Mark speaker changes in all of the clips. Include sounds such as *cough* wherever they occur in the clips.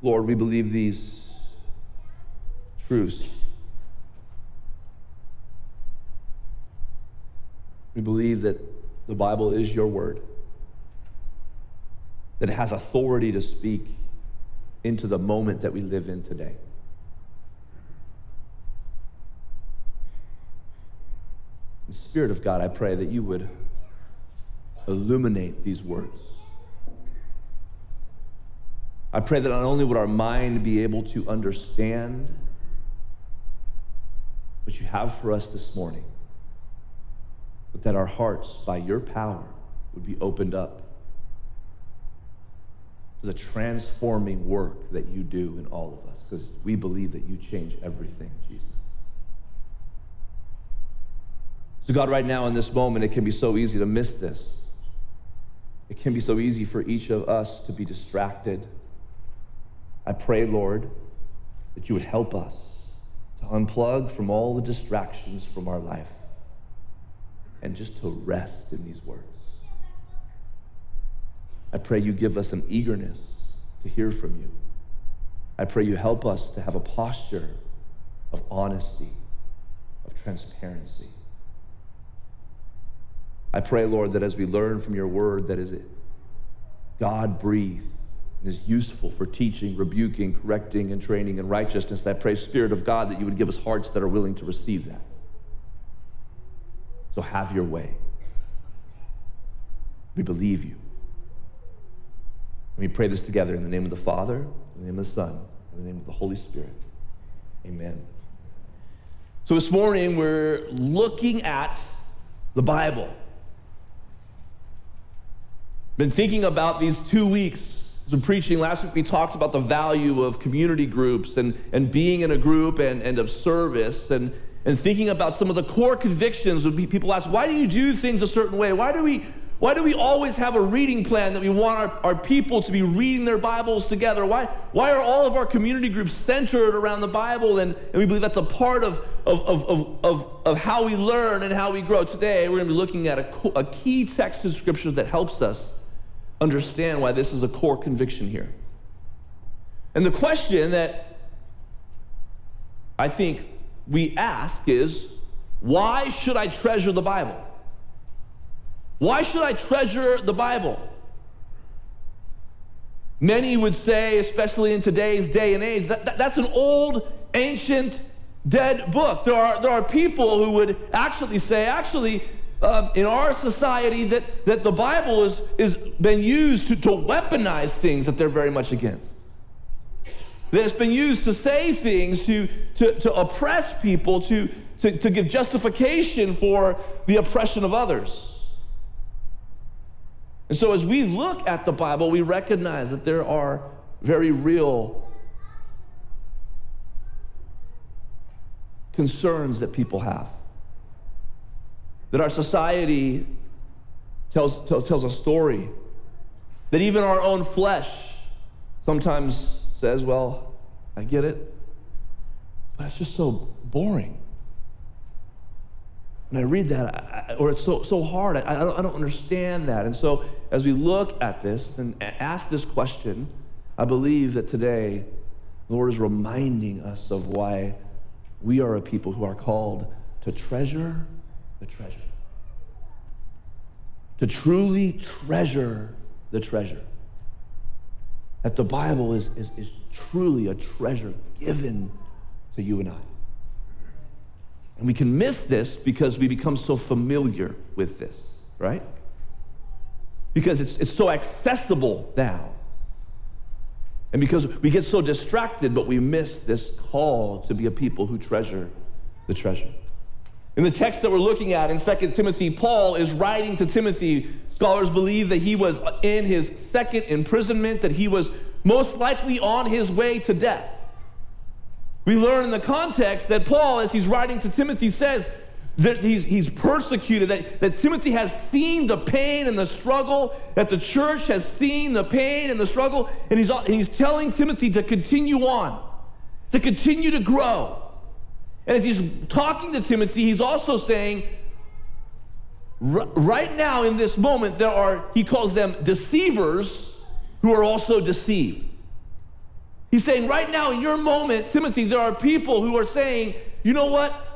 Speaker 1: Lord, we believe these truths. We believe that the Bible is your word, that it has authority to speak into the moment that we live in today. The Spirit of God, I pray that you would illuminate these words. I pray that not only would our mind be able to understand what you have for us this morning, but that our hearts, by your power, would be opened up to the transforming work that you do in all of us, because we believe that you change everything, Jesus. So, God, right now in this moment, it can be so easy to miss this. It can be so easy for each of us to be distracted. I pray, Lord, that you would help us to unplug from all the distractions from our life and just to rest in these words. I pray you give us an eagerness to hear from you. I pray you help us to have a posture of honesty, of transparency. I pray, Lord, that as we learn from your word that is it, God breathed is useful for teaching, rebuking, correcting, and training in righteousness, I pray, Spirit of God, that you would give us hearts that are willing to receive that. So have your way. We believe you. And we pray this together in the name of the Father, in the name of the Son, in the name of the Holy Spirit. Amen. So this morning we're looking at the Bible. Been thinking about these two weeks. As preaching last week, we talked about the value of community groups and, and being in a group and, and of service and, and thinking about some of the core convictions would be people ask, why do you do things a certain way? Why do we why do we always have a reading plan that we want our, our people to be reading their Bibles together? Why, why are all of our community groups centered around the Bible? And, and we believe that's a part of, of, of, of, of, how we learn and how we grow. Today, we're going to be looking at a, a key text in Scripture that helps us understand why this is a core conviction here. And the question that I think we ask is why should I treasure the Bible? Why should I treasure the Bible? Many would say, especially in today's day and age, that, that, that's an old, ancient, dead book. There are, there are people who would actually say, actually, uh, in our society, that, that the Bible is, is been used to, to weaponize things that they're very much against. That it's been used to say things, to, to, to oppress people, to, to, to give justification for the oppression of others. And so, as we look at the Bible, we recognize that there are very real concerns that people have. That our society tells, tells, tells a story. That even our own flesh sometimes says, Well, I get it, but it's just so boring. When I read that, I, or it's so, so hard, I, I, don't, I don't understand that. And so, as we look at this and ask this question, I believe that today, the Lord is reminding us of why we are a people who are called to treasure the treasure. To truly treasure the treasure. That the Bible is, is, is truly a treasure given to you and I. And we can miss this because we become so familiar with this, right? Because it's, it's so accessible now. And because we get so distracted, but we miss this call to be a people who treasure the treasure. In the text that we're looking at in 2 Timothy, Paul is writing to Timothy. Scholars believe that he was in his second imprisonment, that he was most likely on his way to death. We learn in the context that Paul, as he's writing to Timothy, says that he's, he's persecuted, that, that Timothy has seen the pain and the struggle, that the church has seen the pain and the struggle, and he's, and he's telling Timothy to continue on, to continue to grow. And as he's talking to Timothy, he's also saying, right now in this moment, there are, he calls them deceivers who are also deceived. He's saying, right now in your moment, Timothy, there are people who are saying, you know what?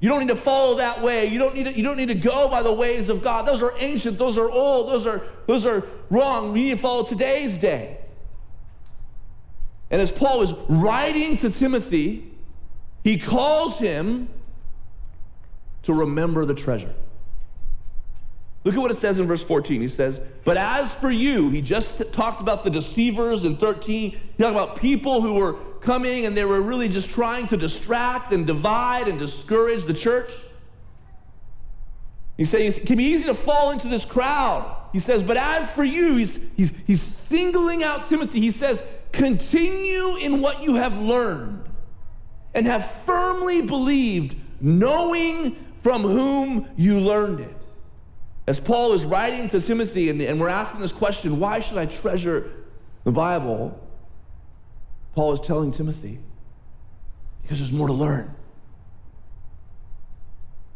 Speaker 1: You don't need to follow that way. You don't need to, you don't need to go by the ways of God. Those are ancient, those are old, those are, those are wrong. We need to follow today's day. And as Paul is writing to Timothy, he calls him to remember the treasure. Look at what it says in verse 14. He says, But as for you, he just talked about the deceivers in 13. He talked about people who were coming and they were really just trying to distract and divide and discourage the church. He says it can be easy to fall into this crowd. He says, But as for you, he's, he's, he's singling out Timothy. He says, Continue in what you have learned and have firmly believed, knowing from whom you learned it. As Paul is writing to Timothy, and, and we're asking this question why should I treasure the Bible? Paul is telling Timothy, because there's more to learn.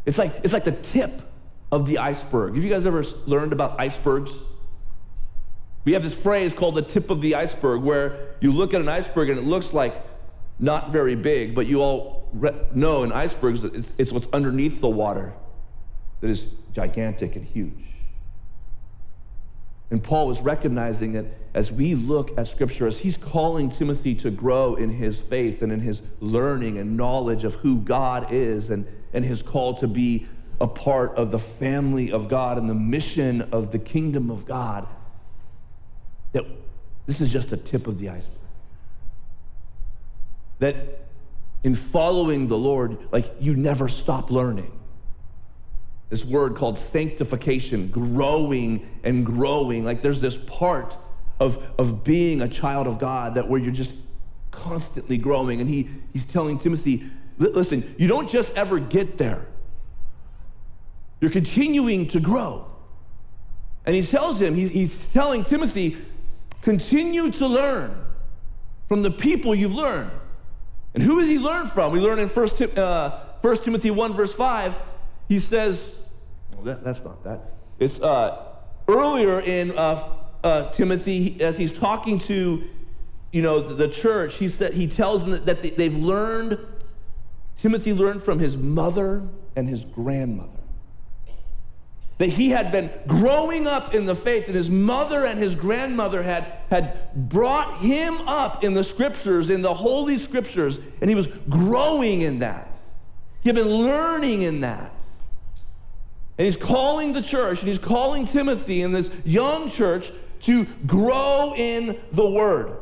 Speaker 1: It's like, it's like the tip of the iceberg. Have you guys ever learned about icebergs? We have this phrase called the tip of the iceberg, where you look at an iceberg and it looks like not very big, but you all know in icebergs it's, it's what's underneath the water that is gigantic and huge. And Paul was recognizing that as we look at Scripture, as he's calling Timothy to grow in his faith and in his learning and knowledge of who God is and, and his call to be a part of the family of God and the mission of the kingdom of God, that this is just the tip of the iceberg. That in following the Lord, like you never stop learning. This word called sanctification, growing and growing. Like there's this part of, of being a child of God that where you're just constantly growing. And he, he's telling Timothy, listen, you don't just ever get there. You're continuing to grow. And he tells him, he, he's telling Timothy, Continue to learn from the people you've learned. And who does he learn from? We learn in 1, Tim, uh, 1 Timothy 1, verse 5. He says, well, that, that's not that. It's uh, earlier in uh, uh, Timothy, as he's talking to you know, the, church, he, said, he tells them that, that they, they've learned, Timothy learned from his mother and his grandmother that he had been growing up in the faith, and his mother and his grandmother had, had brought him up in the scriptures, in the holy scriptures, and he was growing in that. He had been learning in that. And he's calling the church, and he's calling Timothy in this young church to grow in the word.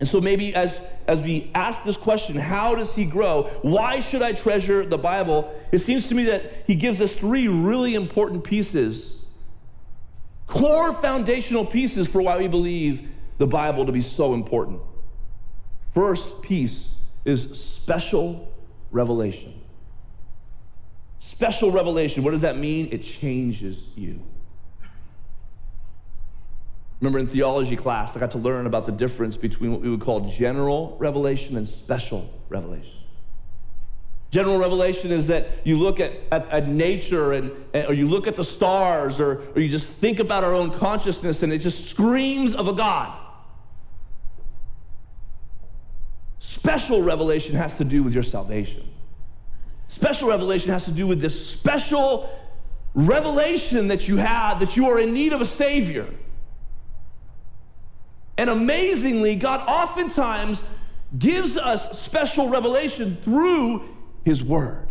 Speaker 1: And so maybe as, as we ask this question, how does he grow? Why should I treasure the Bible? It seems to me that he gives us three really important pieces, core foundational pieces for why we believe the Bible to be so important. First piece is special revelation. Special revelation, what does that mean? It changes you. Remember in theology class, I got to learn about the difference between what we would call general revelation and special revelation. General revelation is that you look at, at, at nature and, and, or you look at the stars or, or you just think about our own consciousness and it just screams of a God. Special revelation has to do with your salvation. Special revelation has to do with this special revelation that you have that you are in need of a Savior. And amazingly, God oftentimes gives us special revelation through His Word.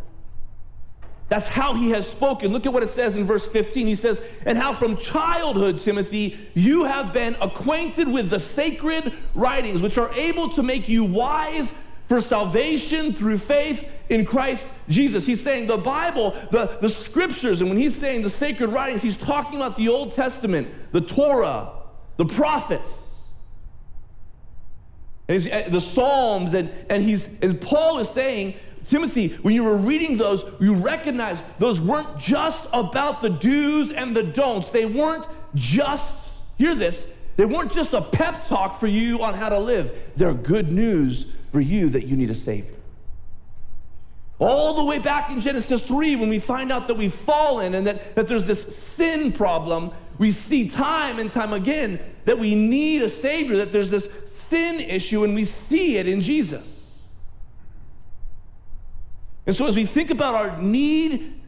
Speaker 1: That's how He has spoken. Look at what it says in verse 15. He says, And how from childhood, Timothy, you have been acquainted with the sacred writings, which are able to make you wise for salvation through faith in Christ Jesus. He's saying the Bible, the, the scriptures, and when he's saying the sacred writings, he's talking about the Old Testament, the Torah, the prophets Uh, the Psalms, and, and, he's, and Paul is saying, Timothy, when you were reading those, you recognize those weren't just about the do's and the don'ts. They weren't just, hear this, they weren't just a pep talk for you on how to live. They're good news for you that you need a Savior. All the way back in Genesis 3, when we find out that we've fallen and that, that there's this sin problem, We see time and time again that we need a Savior, that there's this sin issue, and we see it in Jesus. And so, as we think about our need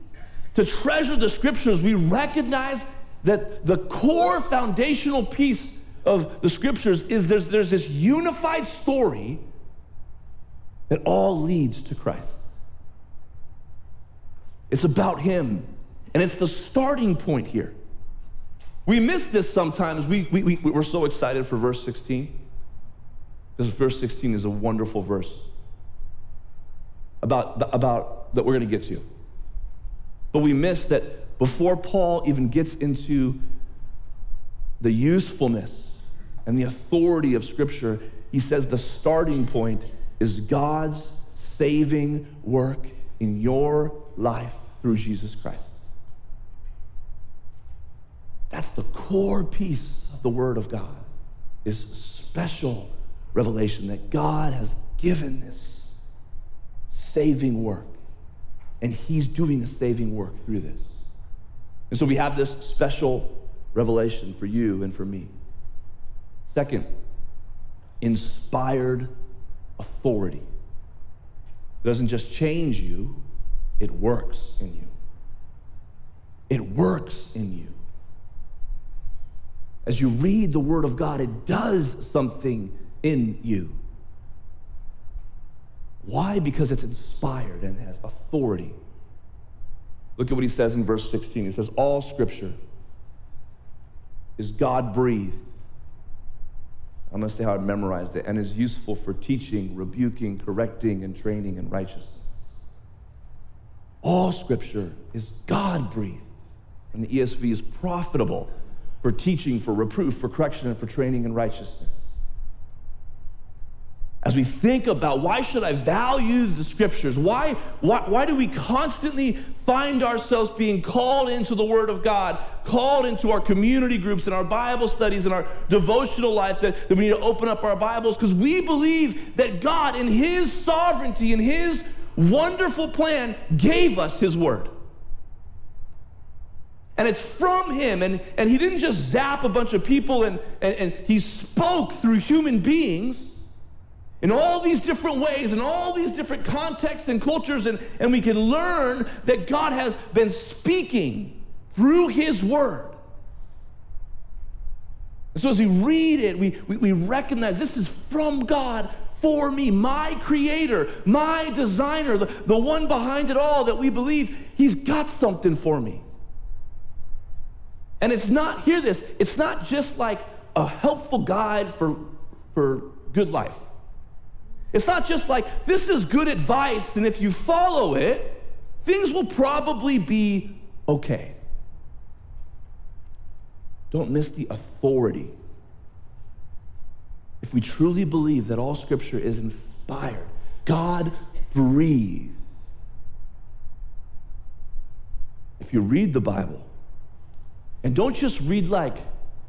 Speaker 1: to treasure the scriptures, we recognize that the core foundational piece of the scriptures is there's, there's this unified story that all leads to Christ. It's about Him, and it's the starting point here. We miss this sometimes. We, we, we, we're so excited for verse 16 because verse 16 is a wonderful verse about, about that we're going to get to. But we miss that before Paul even gets into the usefulness and the authority of Scripture, he says the starting point is God's saving work in your life through Jesus Christ. That's the core piece of the Word of God, is special revelation that God has given this saving work. And He's doing a saving work through this. And so we have this special revelation for you and for me. Second, inspired authority. It doesn't just change you, it works in you. It works in you. As you read the Word of God, it does something in you. Why? Because it's inspired and has authority. Look at what he says in verse 16. He says, All scripture is God breathed. I'm going to say how I memorized it, and is useful for teaching, rebuking, correcting, and training in righteousness. All scripture is God breathed. And the ESV is profitable for teaching, for reproof, for correction, and for training in righteousness as we think about why should I value the scriptures? Why, why, why do we constantly find ourselves being called into the Word of God, called into our community groups and our Bible studies and our devotional life that, that we need to open up our Bibles? Because we believe that God, in His sovereignty, in His wonderful plan, gave us His Word. And it's from Him. And, and He didn't just zap a bunch of people and, and, and He spoke through human beings in all these different ways, in all these different contexts and cultures, and, and we can learn that God has been speaking through His Word. And so as we read it, we, we, we recognize this is from God for me, my creator, my designer, the, the one behind it all that we believe He's got something for me. And it's not, hear this, it's not just like a helpful guide for, for good life. It's not just like, this is good advice, and if you follow it, things will probably be okay. Don't miss the authority. If we truly believe that all scripture is inspired, God breathed. If you read the Bible, and don't just read like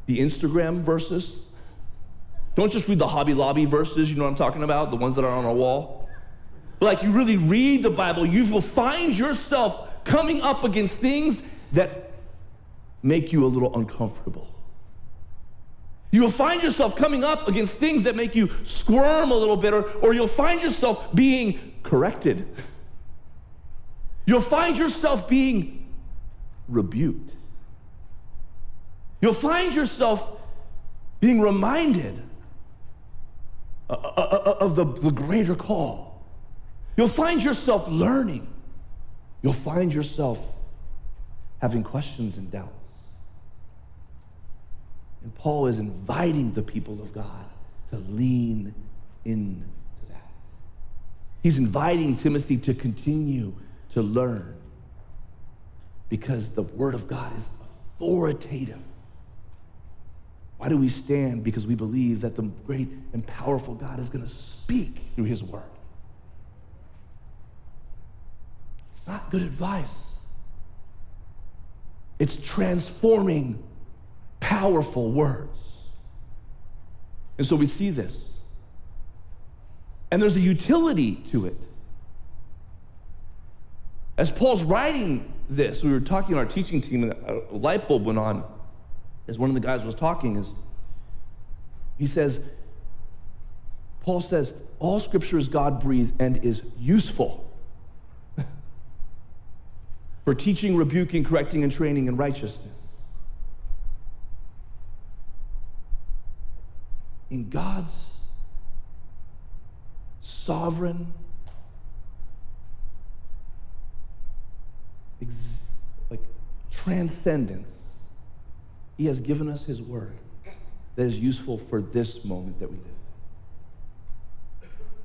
Speaker 1: the Instagram verses, don't just read the Hobby Lobby verses, you know what I'm talking about? The ones that are on a wall. But like you really read the Bible, you will find yourself coming up against things that make you a little uncomfortable. You will find yourself coming up against things that make you squirm a little bit, or, or you'll find yourself being corrected. You'll find yourself being rebuked. You'll find yourself being reminded Uh, uh, uh, of the, the greater call. You'll find yourself learning. You'll find yourself having questions and doubts. And Paul is inviting the people of God to lean into that. He's inviting Timothy to continue to learn because the Word of God is authoritative. Why do we stand? Because we believe that the great and powerful God is going to speak through his word. It's not good advice. It's transforming, powerful words. And so we see this. And there's a utility to it. As Paul's writing this, we were talking to our teaching team, and a light bulb went on as one of the guys was talking, is he says, Paul says, all scripture is God breathed and is useful *laughs* for teaching, rebuking, correcting, and training in righteousness. In God's sovereign, ex- like transcendence, He has given us His word that is useful for this moment that we live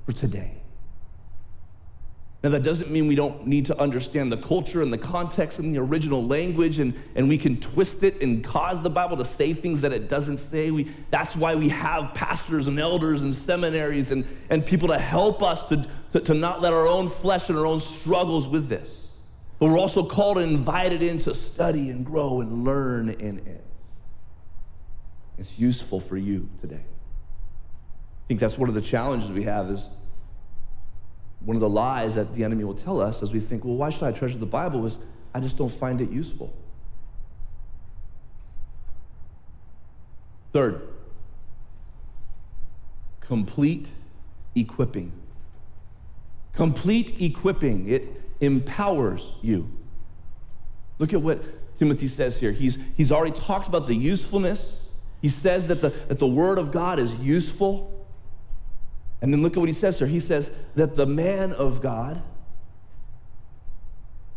Speaker 1: for today. Now, that doesn't mean we don't need to understand the culture and the context and the original language, and, and we can twist it and cause the Bible to say things that it doesn't say. We, that's why we have pastors and elders and seminaries and, and people to help us to, to, to not let our own flesh and our own struggles with this. But we're also called and invited in to study and grow and learn in it. It's useful for you today. I think that's one of the challenges we have is one of the lies that the enemy will tell us as we think, well, why should I treasure the Bible? Is I just don't find it useful. Third, complete equipping. Complete equipping. It empowers you. Look at what Timothy says here. He's, he's already talked about the usefulness. He says that the, that the Word of God is useful. And then look at what he says here. He says that the man of God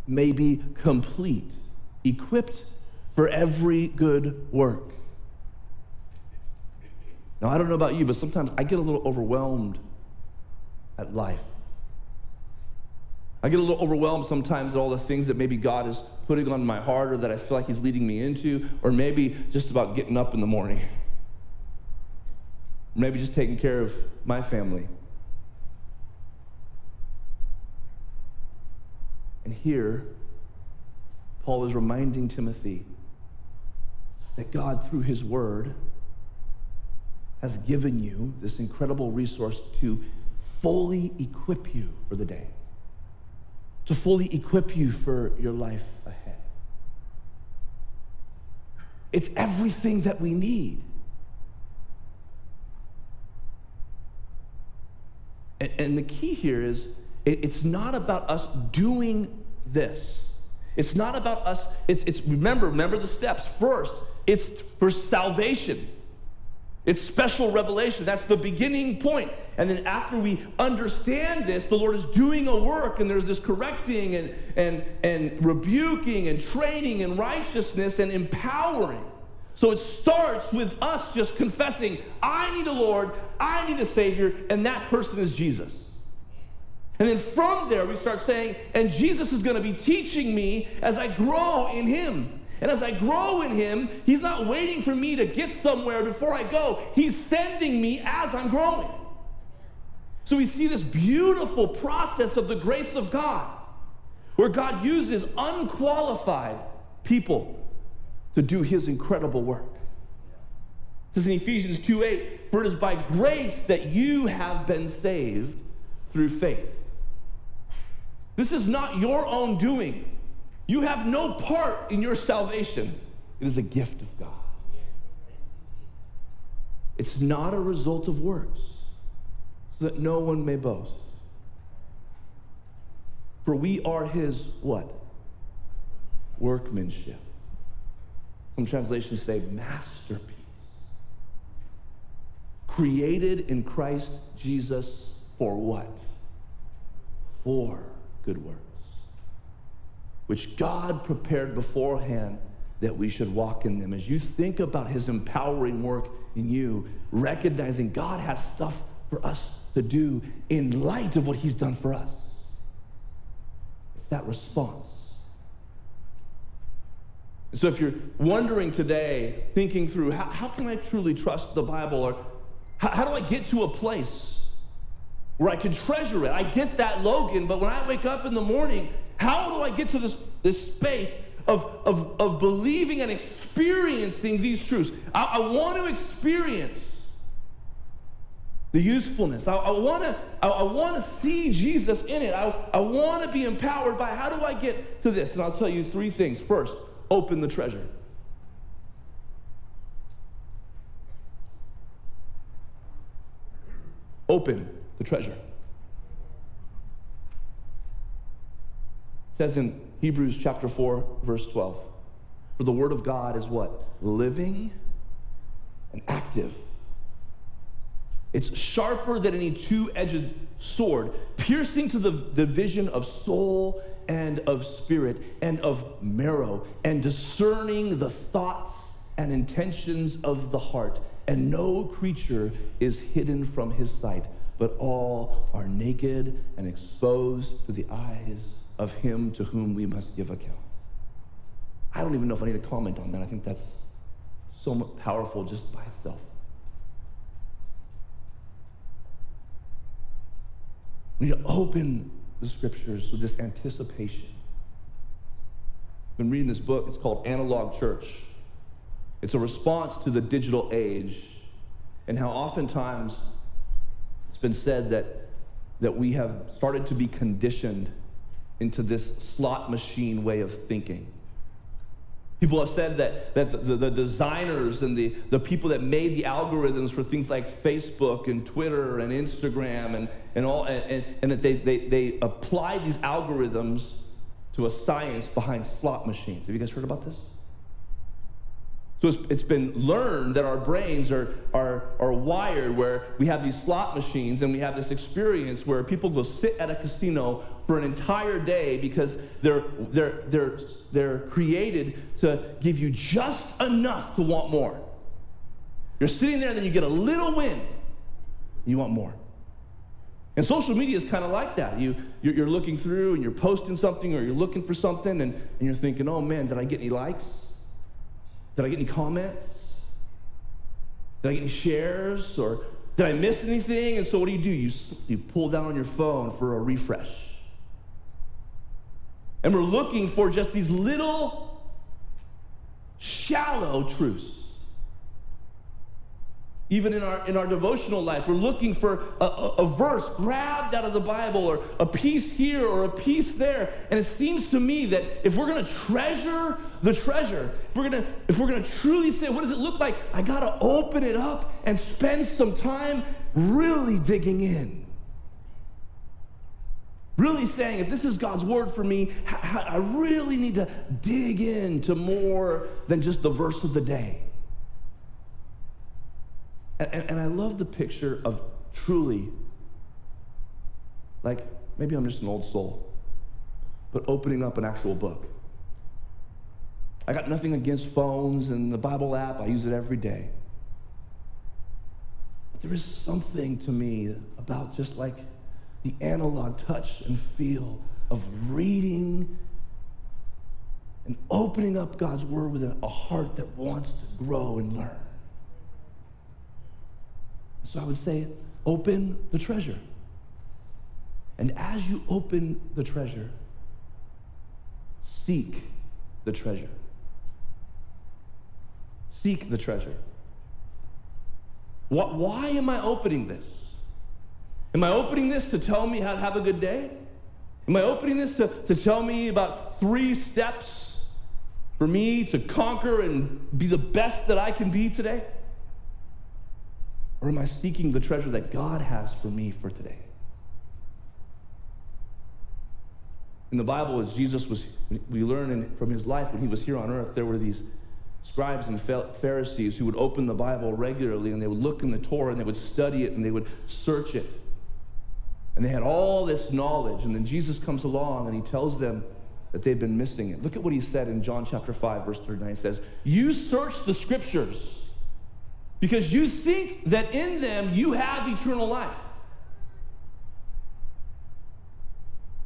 Speaker 1: may be complete, equipped for every good work. Now, I don't know about you, but sometimes I get a little overwhelmed at life. I get a little overwhelmed sometimes at all the things that maybe God is putting on my heart or that I feel like He's leading me into, or maybe just about getting up in the morning. Maybe just taking care of my family. And here, Paul is reminding Timothy that God, through his word, has given you this incredible resource to fully equip you for the day, to fully equip you for your life ahead. It's everything that we need. And, and the key here is it, it's not about us doing this. It's not about us, it's, it's remember, remember the steps. First, it's for salvation. It's special revelation. That's the beginning point. And then after we understand this, the Lord is doing a work, and there's this correcting and, and, and rebuking and training and righteousness and empowering. So it starts with us just confessing, I need a Lord, I need a Savior, and that person is Jesus. And then from there, we start saying, and Jesus is going to be teaching me as I grow in Him. And as I grow in Him, He's not waiting for me to get somewhere before I go, He's sending me as I'm growing. So we see this beautiful process of the grace of God, where God uses unqualified people to do his incredible work. It says in Ephesians 2 8, for it is by grace that you have been saved through faith. This is not your own doing. You have no part in your salvation. It is a gift of God. It's not a result of works, so that no one may boast. For we are his what? Workmanship some translations say masterpiece. Created in Christ Jesus for what? For good works, which God prepared beforehand that we should walk in them. As you think about his empowering work in you, recognizing God has stuff for us to do in light of what he's done for us. It's that response so if you're wondering today, thinking through how, how can I truly trust the Bible, or how, how do I get to a place where I can treasure it? I get that, Logan, but when I wake up in the morning, how do I get to this, this space of, of, of believing and experiencing these truths? I, I want to experience the usefulness. I, I want to I, I want to see Jesus in it. I, I want to be empowered by how do I get to this? And I'll tell you three things. First, open the treasure. Open the treasure. Says in Hebrews chapter 4, verse 12, for the word of God is what? Living and active. It's sharper than any two edged sword, piercing to the division of soul and of spirit and of marrow, and discerning the thoughts and intentions of the heart. And no creature is hidden from his sight, but all are naked and exposed to the eyes of him to whom we must give account. I don't even know if I need to comment on that. I think that's so powerful just by itself. We need to open the scriptures with this anticipation. I've been reading this book. It's called Analog Church. It's a response to the digital age and how oftentimes it's been said that, that we have started to be conditioned into this slot machine way of thinking. People have said that, that the, the, designers and the, the people that made the algorithms for things like Facebook and Twitter and Instagram and, and, all, and, and that they, they, they applied these algorithms to a science behind slot machines. Have you guys heard about this? So it's, it's been learned that our brains are, are, are wired where we have these slot machines and we have this experience where people go sit at a casino for an entire day because they're, they're, they're, they're created to give you just enough to want more. You're sitting there and then you get a little win. You want more. And social media is kind of like that. You, you're, you're, looking through and you're posting something or you're looking for something and, and you're thinking, oh man, did I get any likes? Did I get any comments? Did I get any shares? Or did I miss anything? And so what do you do? You, you pull down on your phone for a refresh. And we're looking for just these little shallow truths even in our, in our devotional life, we're looking for a, a, a, verse grabbed out of the Bible or a piece here or a piece there. And it seems to me that if we're going to treasure the treasure, if we're going to if we're going to truly say, what does it look like? I got to open it up and spend some time really digging in. Really saying, if this is God's word for me, I really need to dig into more than just the verse of the day. And, and I love the picture of truly, like maybe I'm just an old soul, but opening up an actual book. I got nothing against phones and the Bible app, I use it every day. But there is something to me about just like the analog touch and feel of reading and opening up God's word with a heart that wants to grow and learn. So I would say, open the treasure. And as you open the treasure, seek the treasure. Seek the treasure. Why am I opening this? Am I opening this to tell me how to have a good day? Am I opening this to, to tell me about three steps for me to conquer and be the best that I can be today? Or am I seeking the treasure that God has for me for today? In the Bible, as Jesus was, we learn from his life when he was here on earth, there were these scribes and Pharisees who would open the Bible regularly and they would look in the Torah and they would study it and they would search it. And they had all this knowledge. And then Jesus comes along and he tells them that they've been missing it. Look at what he said in John chapter 5, verse 39. He says, You search the scriptures because you think that in them you have eternal life.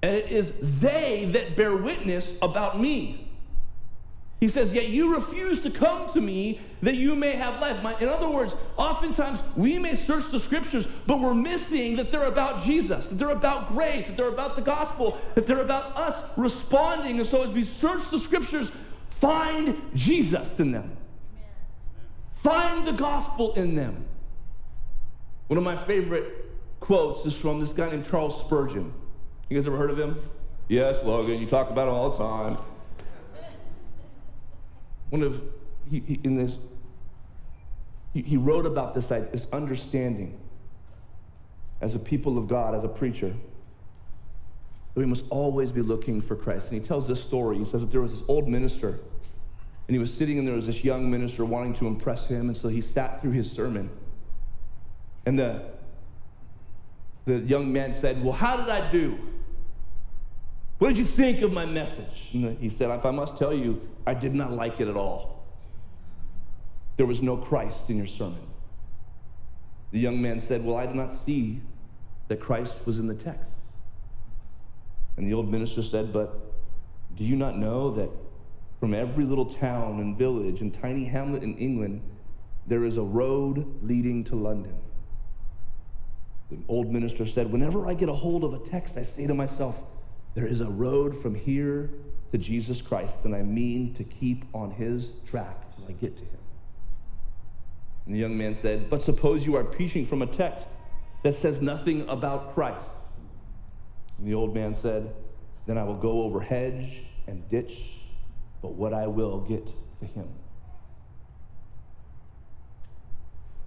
Speaker 1: And it is they that bear witness about me. He says, Yet you refuse to come to me that you may have life. My, in other words, oftentimes we may search the scriptures, but we're missing that they're about Jesus, that they're about grace, that they're about the gospel, that they're about us responding. And so as we search the scriptures, find Jesus in them. Find the gospel in them. One of my favorite quotes is from this guy named Charles Spurgeon. You guys ever heard of him? Yes, Logan, you talk about him all the time. One of, he, he in this, he, he wrote about this, this understanding as a people of God, as a preacher, that we must always be looking for Christ. And he tells this story. He says that there was this old minister, and he was sitting, and there was this young minister wanting to impress him, and so he sat through his sermon. And the, the young man said, Well, how did I do? What did you think of my message? And he said, If I must tell you, I did not like it at all. There was no Christ in your sermon. The young man said, Well, I did not see that Christ was in the text. And the old minister said, But do you not know that from every little town and village and tiny hamlet in England, there is a road leading to London? The old minister said, Whenever I get a hold of a text, I say to myself, There is a road from here to Jesus Christ, and I mean to keep on his track till I get to him. And the young man said, But suppose you are preaching from a text that says nothing about Christ. And the old man said, Then I will go over hedge and ditch, but what I will get to him.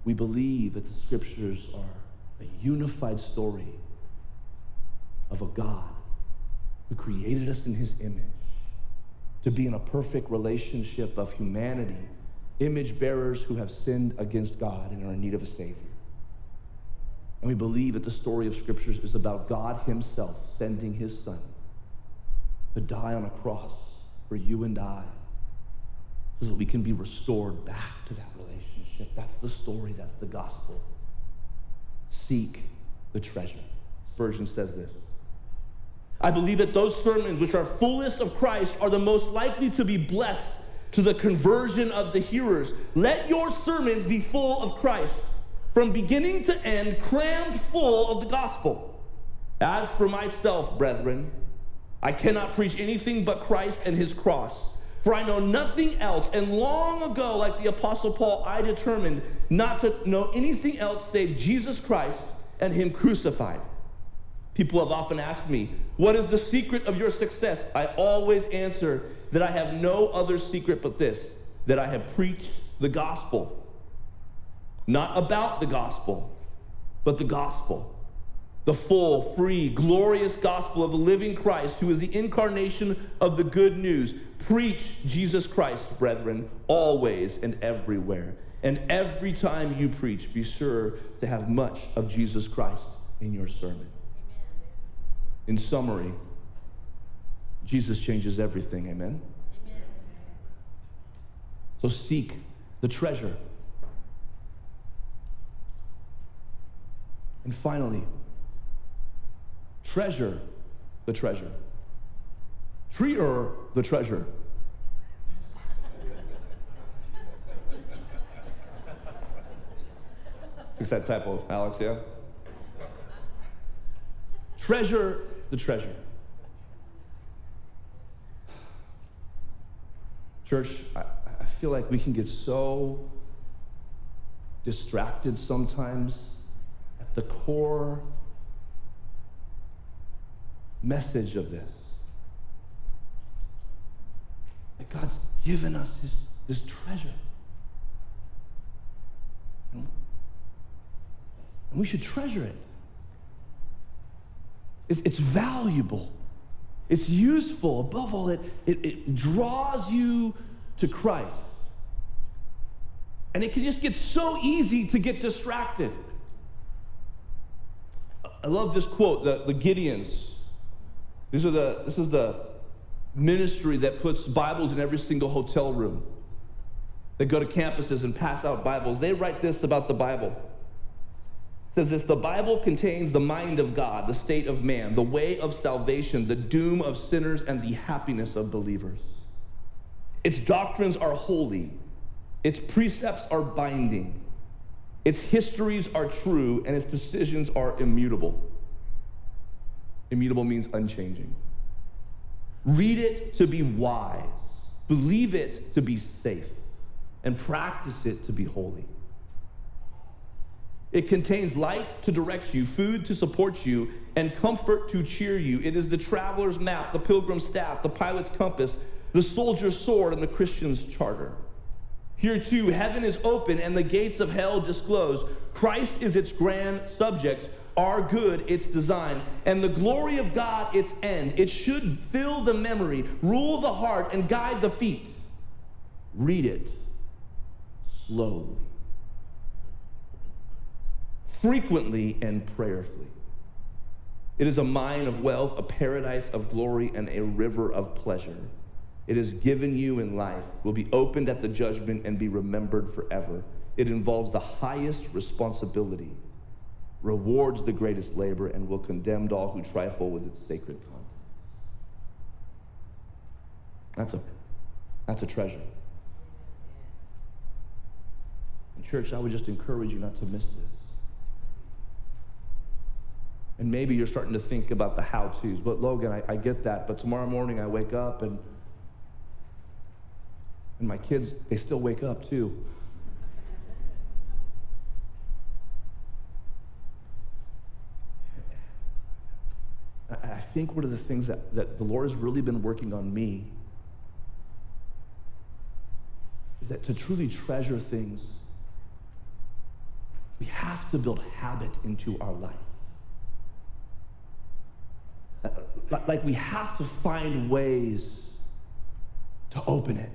Speaker 1: We believe that the scriptures are a unified story of a God who created us in his image to be in a perfect relationship of humanity image bearers who have sinned against God and are in need of a Savior. And we believe that the story of Scriptures is about God Himself sending His Son to die on a cross for you and I so that we can be restored back to that relationship. That's the story, that's the gospel. Seek the treasure. Spurgeon says this. I believe that those sermons which are fullest of Christ are the most likely to be blessed to the conversion of the hearers. Let your sermons be full of Christ, from beginning to end, crammed full of the gospel. As for myself, brethren, I cannot preach anything but Christ and his cross. For I know nothing else. And long ago, like the Apostle Paul, I determined not to know anything else save Jesus Christ and him crucified. People have often asked me, What is the secret of your success? I always answer, that I have no other secret but this that I have preached the gospel. Not about the gospel, but the gospel. The full, free, glorious gospel of the living Christ, who is the incarnation of the good news. Preach Jesus Christ, brethren, always and everywhere. And every time you preach, be sure to have much of Jesus Christ in your sermon. In summary, Jesus changes everything. Amen? Amen. So seek the treasure. And finally, treasure the treasure. Treater the treasure. *laughs* Fix that typo, Alex, yeah? Treasure the treasure. Church, I, I feel like we can get so distracted sometimes at the core message of this. That God's given us this, this treasure. And we should treasure it. It's valuable. It's useful. Above all, it, it, it draws you to Christ. And it can just get so easy to get distracted. I love this quote, the, the Gideons. These are the, this is the ministry that puts Bibles in every single hotel room. They go to campuses and pass out Bibles. They write this about the Bible says this the Bible contains the mind of God, the state of man, the way of salvation, the doom of sinners, and the happiness of believers. Its doctrines are holy, its precepts are binding, its histories are true, and its decisions are immutable. Immutable means unchanging. Read it to be wise, believe it to be safe, and practice it to be holy. It contains light to direct you, food to support you, and comfort to cheer you. It is the traveler's map, the pilgrim's staff, the pilot's compass, the soldier's sword, and the Christian's charter. Here too, heaven is open and the gates of hell disclosed. Christ is its grand subject, our good its design, and the glory of God its end. It should fill the memory, rule the heart, and guide the feet. Read it slowly, frequently, and prayerfully. It is a mine of wealth, a paradise of glory, and a river of pleasure. It is given you in life, will be opened at the judgment, and be remembered forever. It involves the highest responsibility, rewards the greatest labor, and will condemn all who trifle with its sacred contents. That's a, that's a treasure. And church, I would just encourage you not to miss this. And maybe you're starting to think about the how to's. But Logan, I, I, get that. But tomorrow morning I wake up and and my kids, they still wake up too. I think one of the things that, that the Lord has really been working on me is that to truly treasure things, we have to build habit into our life. Uh, like we have to find ways to open it.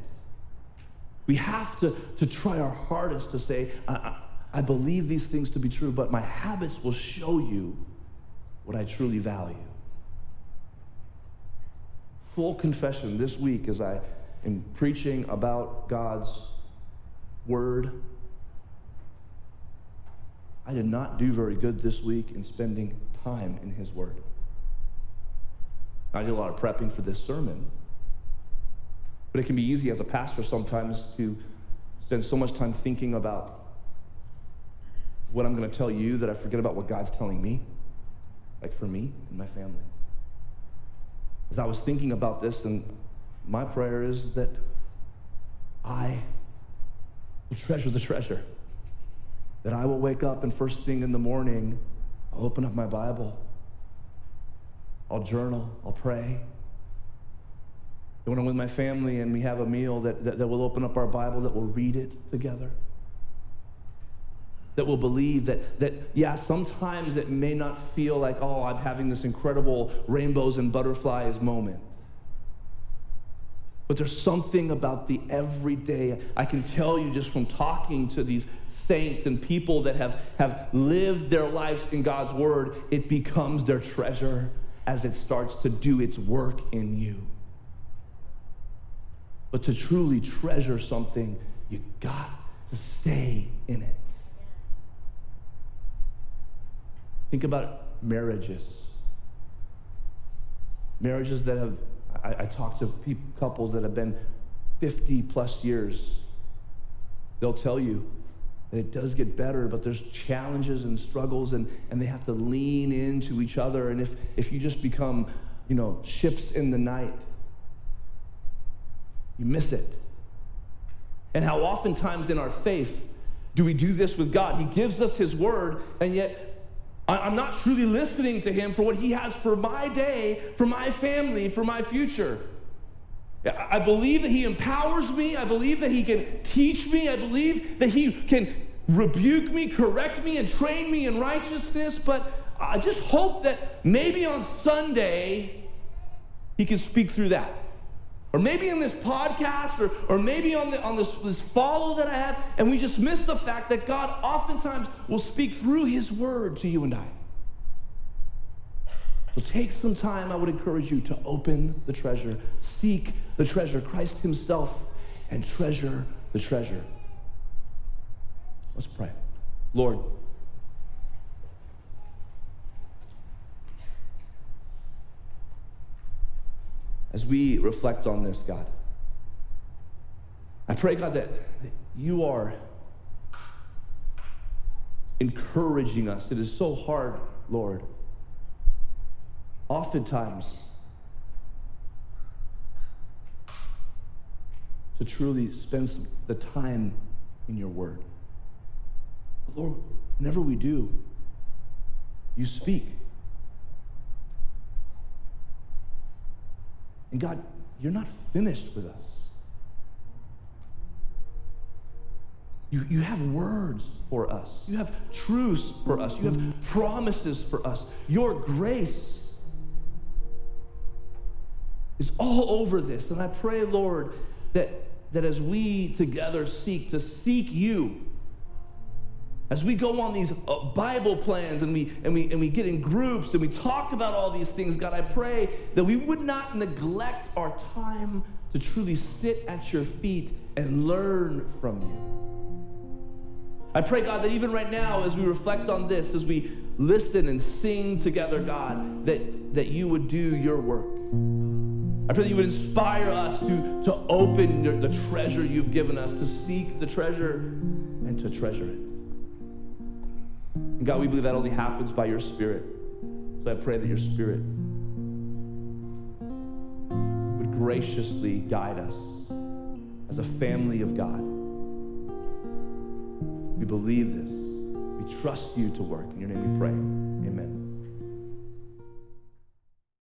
Speaker 1: We have to, to try our hardest to say, I, I believe these things to be true, but my habits will show you what I truly value. Full confession this week as I am preaching about God's word. I did not do very good this week in spending time in His Word. I did a lot of prepping for this sermon. But it can be easy as a pastor sometimes to spend so much time thinking about what I'm going to tell you that I forget about what God's telling me, like for me and my family. As I was thinking about this, and my prayer is that I will treasure the treasure. That I will wake up and first thing in the morning, I'll open up my Bible I'll journal, I'll pray. when I'm with my family and we have a meal, that, that, that we'll open up our Bible, that we'll read it together. That will believe that, that, yeah, sometimes it may not feel like, oh, I'm having this incredible rainbows and butterflies moment. But there's something about the everyday. I can tell you just from talking to these saints and people that have, have lived their lives in God's word, it becomes their treasure as it starts to do its work in you. But to truly treasure something, you got to stay in it. Think about marriages. Marriages that have, I, I talk to couples that have been 50 plus years. They'll tell you that it does get better, but there's challenges and struggles, and, and they have to lean into each other. And if, if you just become, you know, ships in the night, you miss it. And how oftentimes in our faith do we do this with God? He gives us His word, and yet I'm not truly listening to Him for what He has for my day, for my family, for my future. I believe that He empowers me. I believe that He can teach me. I believe that He can rebuke me, correct me, and train me in righteousness. But I just hope that maybe on Sunday He can speak through that. Or maybe in this podcast, or, or maybe on, the, on this, this follow that I have, and we just miss the fact that God oftentimes will speak through His word to you and I. So take some time, I would encourage you to open the treasure, seek the treasure, Christ Himself, and treasure the treasure. Let's pray. Lord, as we reflect on this, God, I pray, God, that, that you are encouraging us. It is so hard, Lord oftentimes to truly spend the time in your word. But Lord, whenever we do, you speak. And God, you're not finished with us. You, you have words for us. You have truths for us. You have promises for us. Your grace is all over this. And I pray, Lord, that, that as we together seek to seek you, as we go on these uh, Bible plans and we, and, we, and we get in groups and we talk about all these things, God, I pray that we would not neglect our time to truly sit at your feet and learn from you. I pray, God, that even right now, as we reflect on this, as we listen and sing together, God, that, that you would do your work. I pray that you would inspire us to, to open the, the treasure you've given us, to seek the treasure and to treasure it. And God, we believe that only happens by your Spirit. So I pray that your Spirit would graciously guide us as a family of God. We believe this. We trust you to work. In your name we pray.